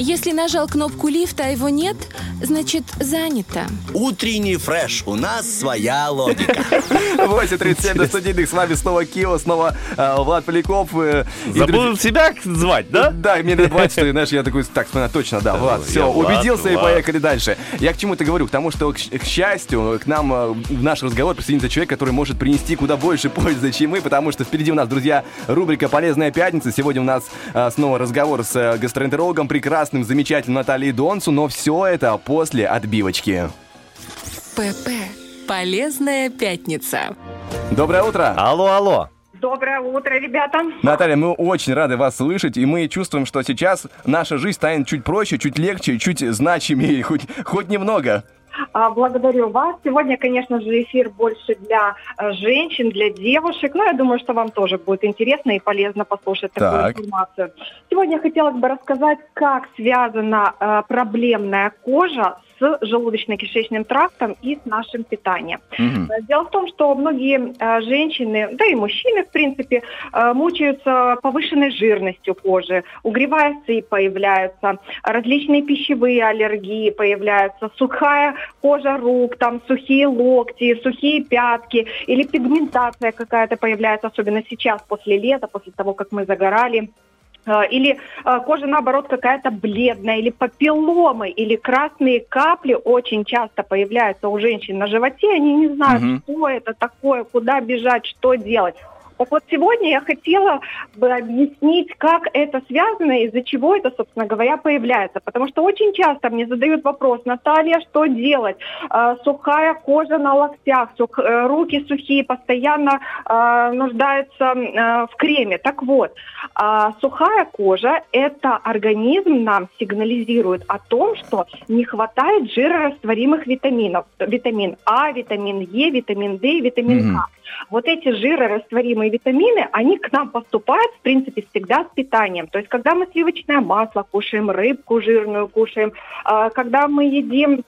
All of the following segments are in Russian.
Если нажал кнопку лифта, а его нет, значит занято. Утренний фреш. У нас своя логика. 8.37 до студийных. С вами снова Кио, снова э, Влад Поляков. э, и Забыл друзья- себя звать, да? Да, мне надо бывает, что, знаешь, я такой, так, смотри, точно, да, Влад, я все, Влад, убедился и Влад. поехали дальше. Я к чему это говорю? К тому, что, к, щ- к счастью, к нам э, в наш разговор присоединится человек, который может принести куда больше пользы, чем мы, потому что впереди у нас, друзья, рубрика «Полезная пятница». Сегодня у нас э, снова разговор с э, гастроэнтерологом, прекрасным, замечательным Натальей Донцу, но все это после отбивочки. ПП. Полезная пятница. Доброе утро! Алло, алло. Доброе утро, ребята. Наталья, мы очень рады вас слышать, и мы чувствуем, что сейчас наша жизнь станет чуть проще, чуть легче, чуть значимее, хоть, хоть немного. А, Благодарю вас. Сегодня, конечно же, эфир больше для э, женщин, для девушек. Но я думаю, что вам тоже будет интересно и полезно послушать такую Так. информацию. Сегодня хотелось бы рассказать, как связана э, проблемная кожа с желудочно-кишечным трактом и с нашим питанием. Э, Дело в том, что многие э, женщины, да и мужчины, в принципе, э, мучаются повышенной жирностью кожи, угревая сыпь появляется, различные пищевые аллергии появляются, сухая кожа рук, там сухие локти, сухие пятки или пигментация какая-то появляется, особенно сейчас, после лета, после того, как мы загорали. Э, Или э, кожа, наоборот, какая-то бледная, или папилломы, или красные капли очень часто появляются у женщин на животе. Они не знают, Мгм. что это такое, куда бежать, что делать. Так вот, сегодня я хотела бы объяснить, как это связано, из-за чего это, собственно говоря, появляется. Потому что очень часто мне задают вопрос, Наталья, что делать? Э, сухая кожа на локтях, э, руки сухие, постоянно э, нуждаются в креме. Так вот, а, сухая кожа – это организм нам сигнализирует о том, что не хватает жирорастворимых витаминов. Витамин А, витамин Е, витамин D и витамин. К. Вот эти жирорастворимые витамины, они к нам поступают, в принципе, всегда с питанием. То есть, когда мы сливочное масло кушаем, рыбку жирную кушаем, а, когда мы едим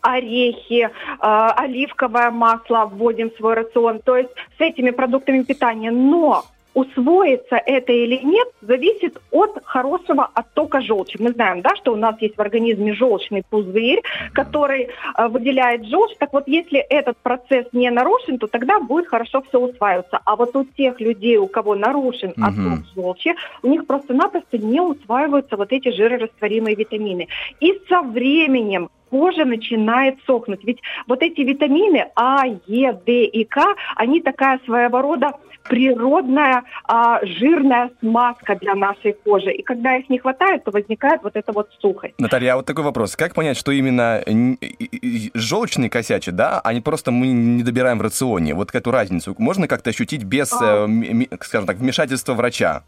орехи, а, оливковое масло вводим в свой рацион, то есть с этими продуктами питания. Но усвоится это или нет, зависит от хорошего оттока желчи. Мы знаем, да, что у нас есть в организме желчный пузырь, который э, выделяет желчь. Так вот, если этот процесс не нарушен, то тогда будет хорошо все усваиваться. А вот у тех людей, у кого нарушен Мгм. отток желчи, у них просто-напросто не усваиваются вот эти жирорастворимые витамины. И со временем кожа начинает сохнуть. Ведь вот эти витамины А, Е, Д и К, они такая своего рода природная а, жирная смазка для нашей кожи. И когда их не хватает, то возникает вот эта вот сухость. Наталья, а вот такой вопрос. Как понять, что именно н- и- и- и желчный косячит, да, а не просто мы не добираем в рационе? Вот эту разницу можно как-то ощутить без, А. э, скажем так, вмешательства врача?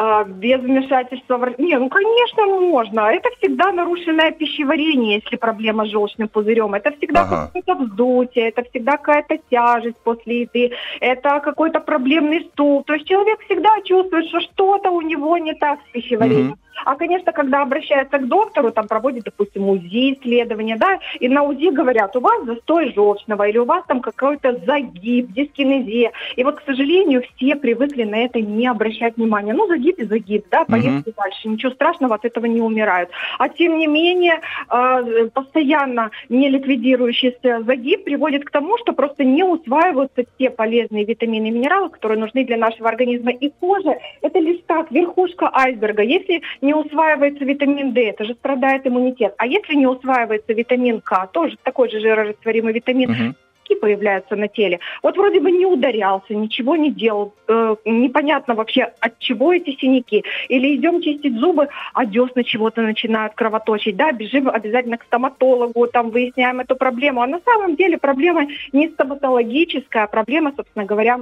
А, без вмешательства. вра- Не, ну, конечно, можно. Это всегда нарушенное пищеварение, если проблема с желчным пузырем. Это всегда Ага. какое-то вздутие, это всегда какая-то тяжесть после еды, это какой-то проблемный стул. То есть человек всегда чувствует, что что-то у него не так с пищеварением. Мгм. А, конечно, когда обращается к доктору, там проводит, допустим, УЗИ исследования, да, и на УЗИ говорят, у вас застой желчного, или у вас там какой-то загиб, дискинезия. И вот, к сожалению, все привыкли на это не обращать внимания. Ну, загиб и загиб, да, поехали дальше. Ничего страшного, от этого не умирают. А тем не менее, э, постоянно не ликвидирующийся загиб приводит к тому, что просто не усваиваются те полезные витамины и минералы, которые нужны для нашего организма. И кожа – это лишь так, верхушка айсберга. Если не усваивается витамин D, это же страдает иммунитет. А если не усваивается витамин К, тоже такой же жирорастворимый витамин, Мгм. синяки появляются на теле. Вот вроде бы не ударялся, ничего не делал, э, непонятно вообще от чего эти синяки. Или идем чистить зубы, а десна чего-то начинают кровоточить, да, бежим обязательно к стоматологу, там выясняем эту проблему. А на самом деле проблема не стоматологическая, а проблема, собственно говоря,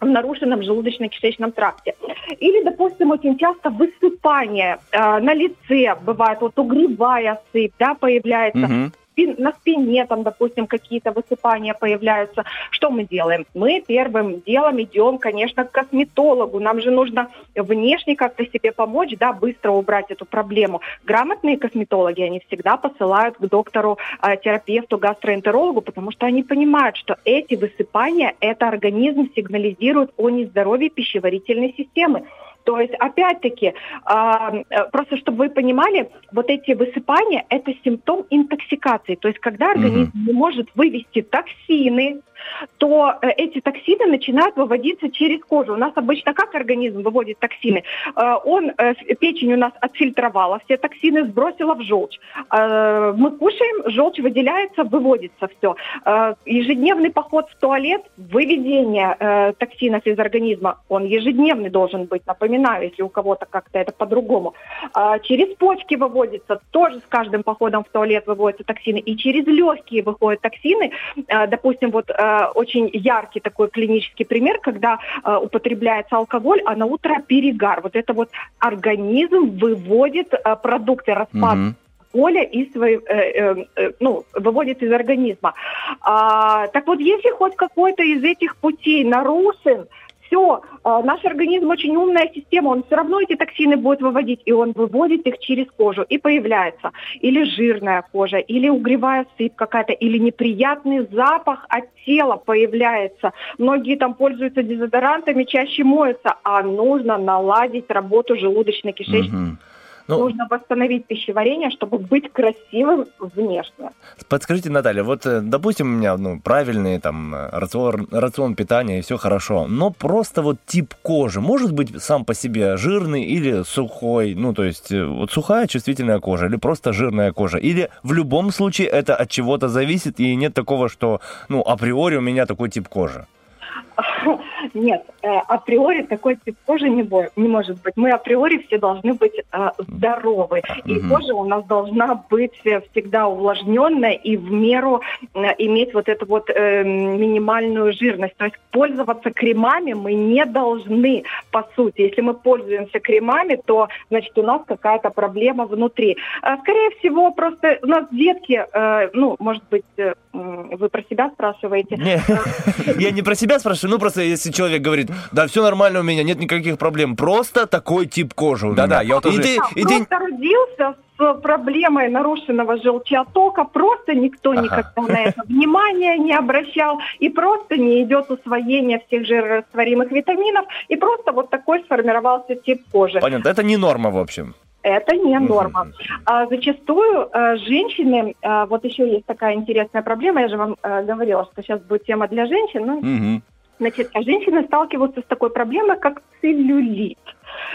нарушенном желудочно-кишечном тракте. Или, допустим, очень часто высыпание э, на лице, бывает вот угревая сыпь, да, появляется Мгм. Спин- на спине, там, допустим, какие-то высыпания появляются. Что мы делаем? Мы первым делом идем, конечно, к косметологу. Нам же нужно внешне как-то себе помочь, да, быстро убрать эту проблему. Грамотные косметологи, они всегда посылают к доктору, э, терапевту, гастроэнтерологу, потому что они понимают, что эти высыпания, это организм сигнализирует о нездоровье пищеварительной системы. То есть, опять-таки, а, э, просто чтобы вы понимали, вот эти высыпания – это симптом интоксикации. То есть, когда организм не может вывести токсины, то э, эти токсины начинают выводиться через кожу. У нас обычно как организм выводит токсины? Э, он, печень у нас отфильтровала все токсины, сбросила в желчь. Мы кушаем, желчь выделяется, выводится все. Ежедневный поход в туалет, выведение токсинов из организма, он ежедневный должен быть, напоминаю, если у кого-то как-то это по-другому. Э, через почки выводится, тоже с каждым походом в туалет выводятся токсины. И через легкие выходят токсины. Э, допустим, вот э, очень яркий такой клинический пример, когда э, употребляется алкоголь, а на утро перегар. Вот это вот организм выводит э, продукты распад Мгм. поля и свои, э, э, э, ну, выводит из организма. А, так вот, если хоть какой-то из этих путей нарушен, все, наш организм очень умная система, он все равно эти токсины будет выводить, и он выводит их через кожу, и появляется или жирная кожа, или угревая сыпь какая-то, или неприятный запах от тела появляется. Многие там пользуются дезодорантами, чаще моются, а нужно наладить работу желудочно-кишечной Мгм. Ну, Нужно восстановить пищеварение, чтобы быть красивым внешне. подскажите, Наталья, вот, э, допустим, у меня ну, правильный там э, рацион, рацион питания и все хорошо, но просто вот тип кожи может быть сам по себе жирный или сухой, ну, то есть э, вот сухая чувствительная кожа или просто жирная кожа, или в любом случае это от чего-то зависит и нет такого, что, ну, априори у меня такой тип кожи. Нет, э, априори такой тип кожи не, бо- не может быть. Мы априори все должны быть э, здоровы. И Мгм. кожа у нас должна быть э, всегда увлажненная и в меру э, иметь вот эту вот э, минимальную жирность. То есть пользоваться кремами мы не должны, по сути. Если мы пользуемся кремами, то, значит, у нас какая-то проблема внутри. А, Скорее всего, просто у нас детки, э, ну, может быть, вы про себя спрашиваете, Не, я не про себя спрашиваю, ну просто если человек говорит, да, все нормально у меня, нет никаких проблем, просто такой тип кожи у Да-да, меня. я вот тоже- И ты- и ты- просто родился с проблемой нарушенного желчеотока, просто никто Ага. никогда на это внимания не обращал, и просто не идет усвоение всех жирорастворимых витаминов, и просто вот такой сформировался тип кожи. Понятно, это не норма, в общем. Это не норма. А, зачастую э, женщины, э, вот еще есть такая интересная проблема, я же вам э, говорила, что сейчас будет тема для женщин, ну, Мгм. Значит, а женщины сталкиваются с такой проблемой, как целлюлит.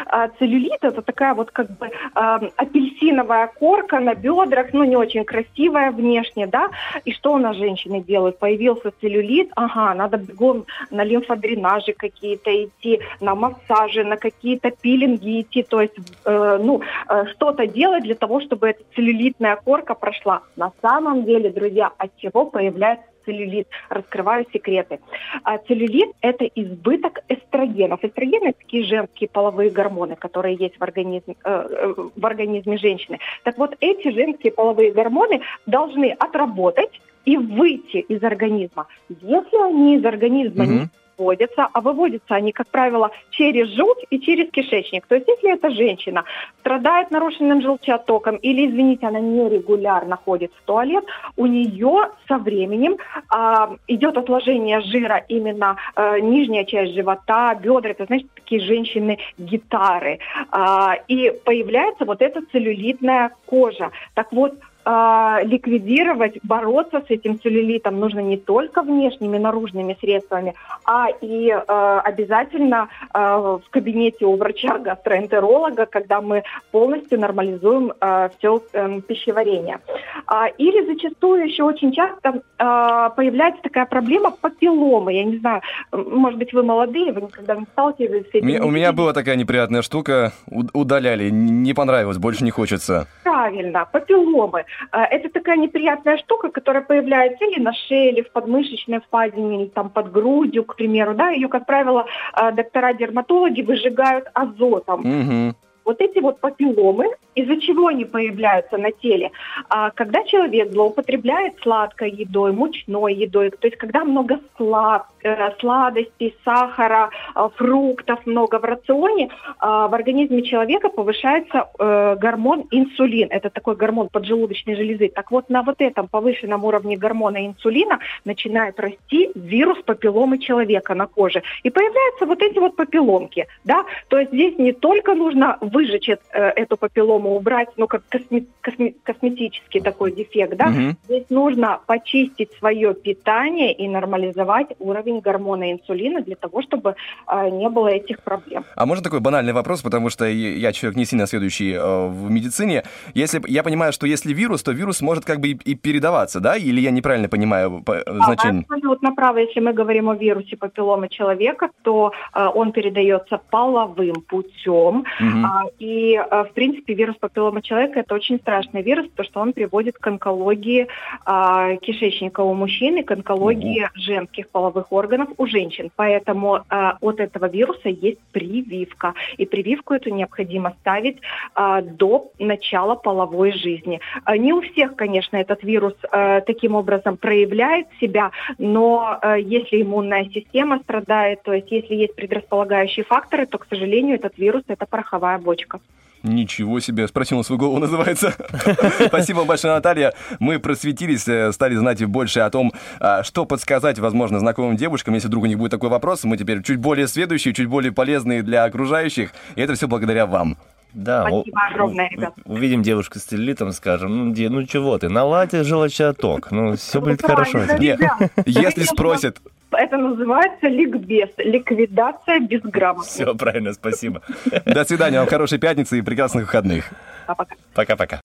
А, целлюлит это такая вот как бы а, апельсиновая корка на бедрах, ну не очень красивая внешне, да. И что у нас женщины делают? Появился целлюлит, ага, надо бегом на лимфодренажи какие-то идти, на массажи, на какие-то пилинги идти, то есть, э, ну, э, что-то делать для того, чтобы эта целлюлитная корка прошла. На самом деле, друзья, от чего появляется целлюлит? Раскрываю секреты. А целлюлит – это избыток эстрогенов. Эстрогены – это такие женские половые гормоны, которые есть в организме, э, э, в организме женщины. Так вот, эти женские половые гормоны должны отработать и выйти из организма. Если они из организма не Мгм. Выводятся, а выводятся они, как правило, через желудь и через кишечник. То есть, если эта женщина страдает нарушенным желчеотоком или, извините, она нерегулярно ходит в туалет, у нее со временем а, идет отложение жира именно э, нижняя часть живота, бедра, это, знаете, такие женщины-гитары. А, и появляется вот эта целлюлитная кожа. Так вот, а, ликвидировать, бороться с этим целлюлитом нужно не только внешними, наружными средствами, а и э, обязательно э, в кабинете у врача-гастроэнтеролога, когда мы полностью нормализуем все пищеварение. А, или зачастую еще очень часто а, появляется такая проблема папилломы. Я не знаю, может быть, вы молодые, вы никогда не сталкивались с У этим. меня, у меня была такая неприятная штука, у- удаляли, не понравилось, больше не хочется. Правильно, папилломы. А, Это такая неприятная штука, которая появляется или на шее, или в подмышечной впадине, или там под грудью, к примеру. Да? Ее, как правило, а, доктора-дерматологи выжигают азотом. Мгм. вот эти вот папилломы, из-за чего они появляются на теле? А, когда человек злоупотребляет сладкой едой, мучной едой, то есть когда много слад, э, сладостей, сахара, э, фруктов много в рационе, э, в организме человека повышается э, гормон инсулин. Это такой гормон поджелудочной железы. Так вот, на вот этом повышенном уровне гормона инсулина начинает расти вирус папилломы человека на коже. И появляются вот эти вот папилломки. Да? То есть здесь не только нужно выжечь эту папиллому, убрать, ну, как косме, косме, косметический такой дефект, да? Мгм. Здесь нужно почистить свое питание и нормализовать уровень гормона инсулина для того, чтобы э, не было этих проблем. А можно такой банальный вопрос, потому что я человек не сильно следующий э, в медицине. Если я понимаю, что если вирус, то вирус может как бы и, и передаваться, да? Или я неправильно понимаю по- э, А, значение? абсолютно правы. Если мы говорим о вирусе папилломы человека, то э, он передается половым путем. Мгм. А, и, э, в принципе, вирус папилломы человека это очень страшный вирус, потому что он приводит к онкологии а, кишечника у мужчин и к онкологии женских половых органов у женщин. Поэтому а, от этого вируса есть прививка. И прививку эту необходимо ставить а, до начала половой жизни. Не у всех, конечно, этот вирус э, таким образом проявляет себя, но э, если иммунная система страдает, то есть если есть предрасполагающие факторы, то, к сожалению, этот вирус – это пороховая бочка. Ничего себе, спросил на свою голову, называется. Спасибо большое, Наталья. Мы просветились, э, стали знать больше о том, а, что подсказать, возможно, знакомым девушкам, если вдруг у них будет такой вопрос. Мы теперь чуть более следующие, чуть более полезные для окружающих. И это все благодаря вам. Да, у- Спасибо огромное, ребят. Увидим девушку с целлюлитом, скажем, ну, где, ну чего ты, наладь желчаток, ну все будет хорошо. Правильно, Не, ребят. Если спросят, Это называется ликбез, ликвидация безграмотности. Все правильно, спасибо. до свидания, вам хорошей пятницы и прекрасных выходных. Пока. Пока-пока.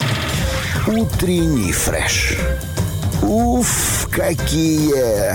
Утренний фреш. Уф, какие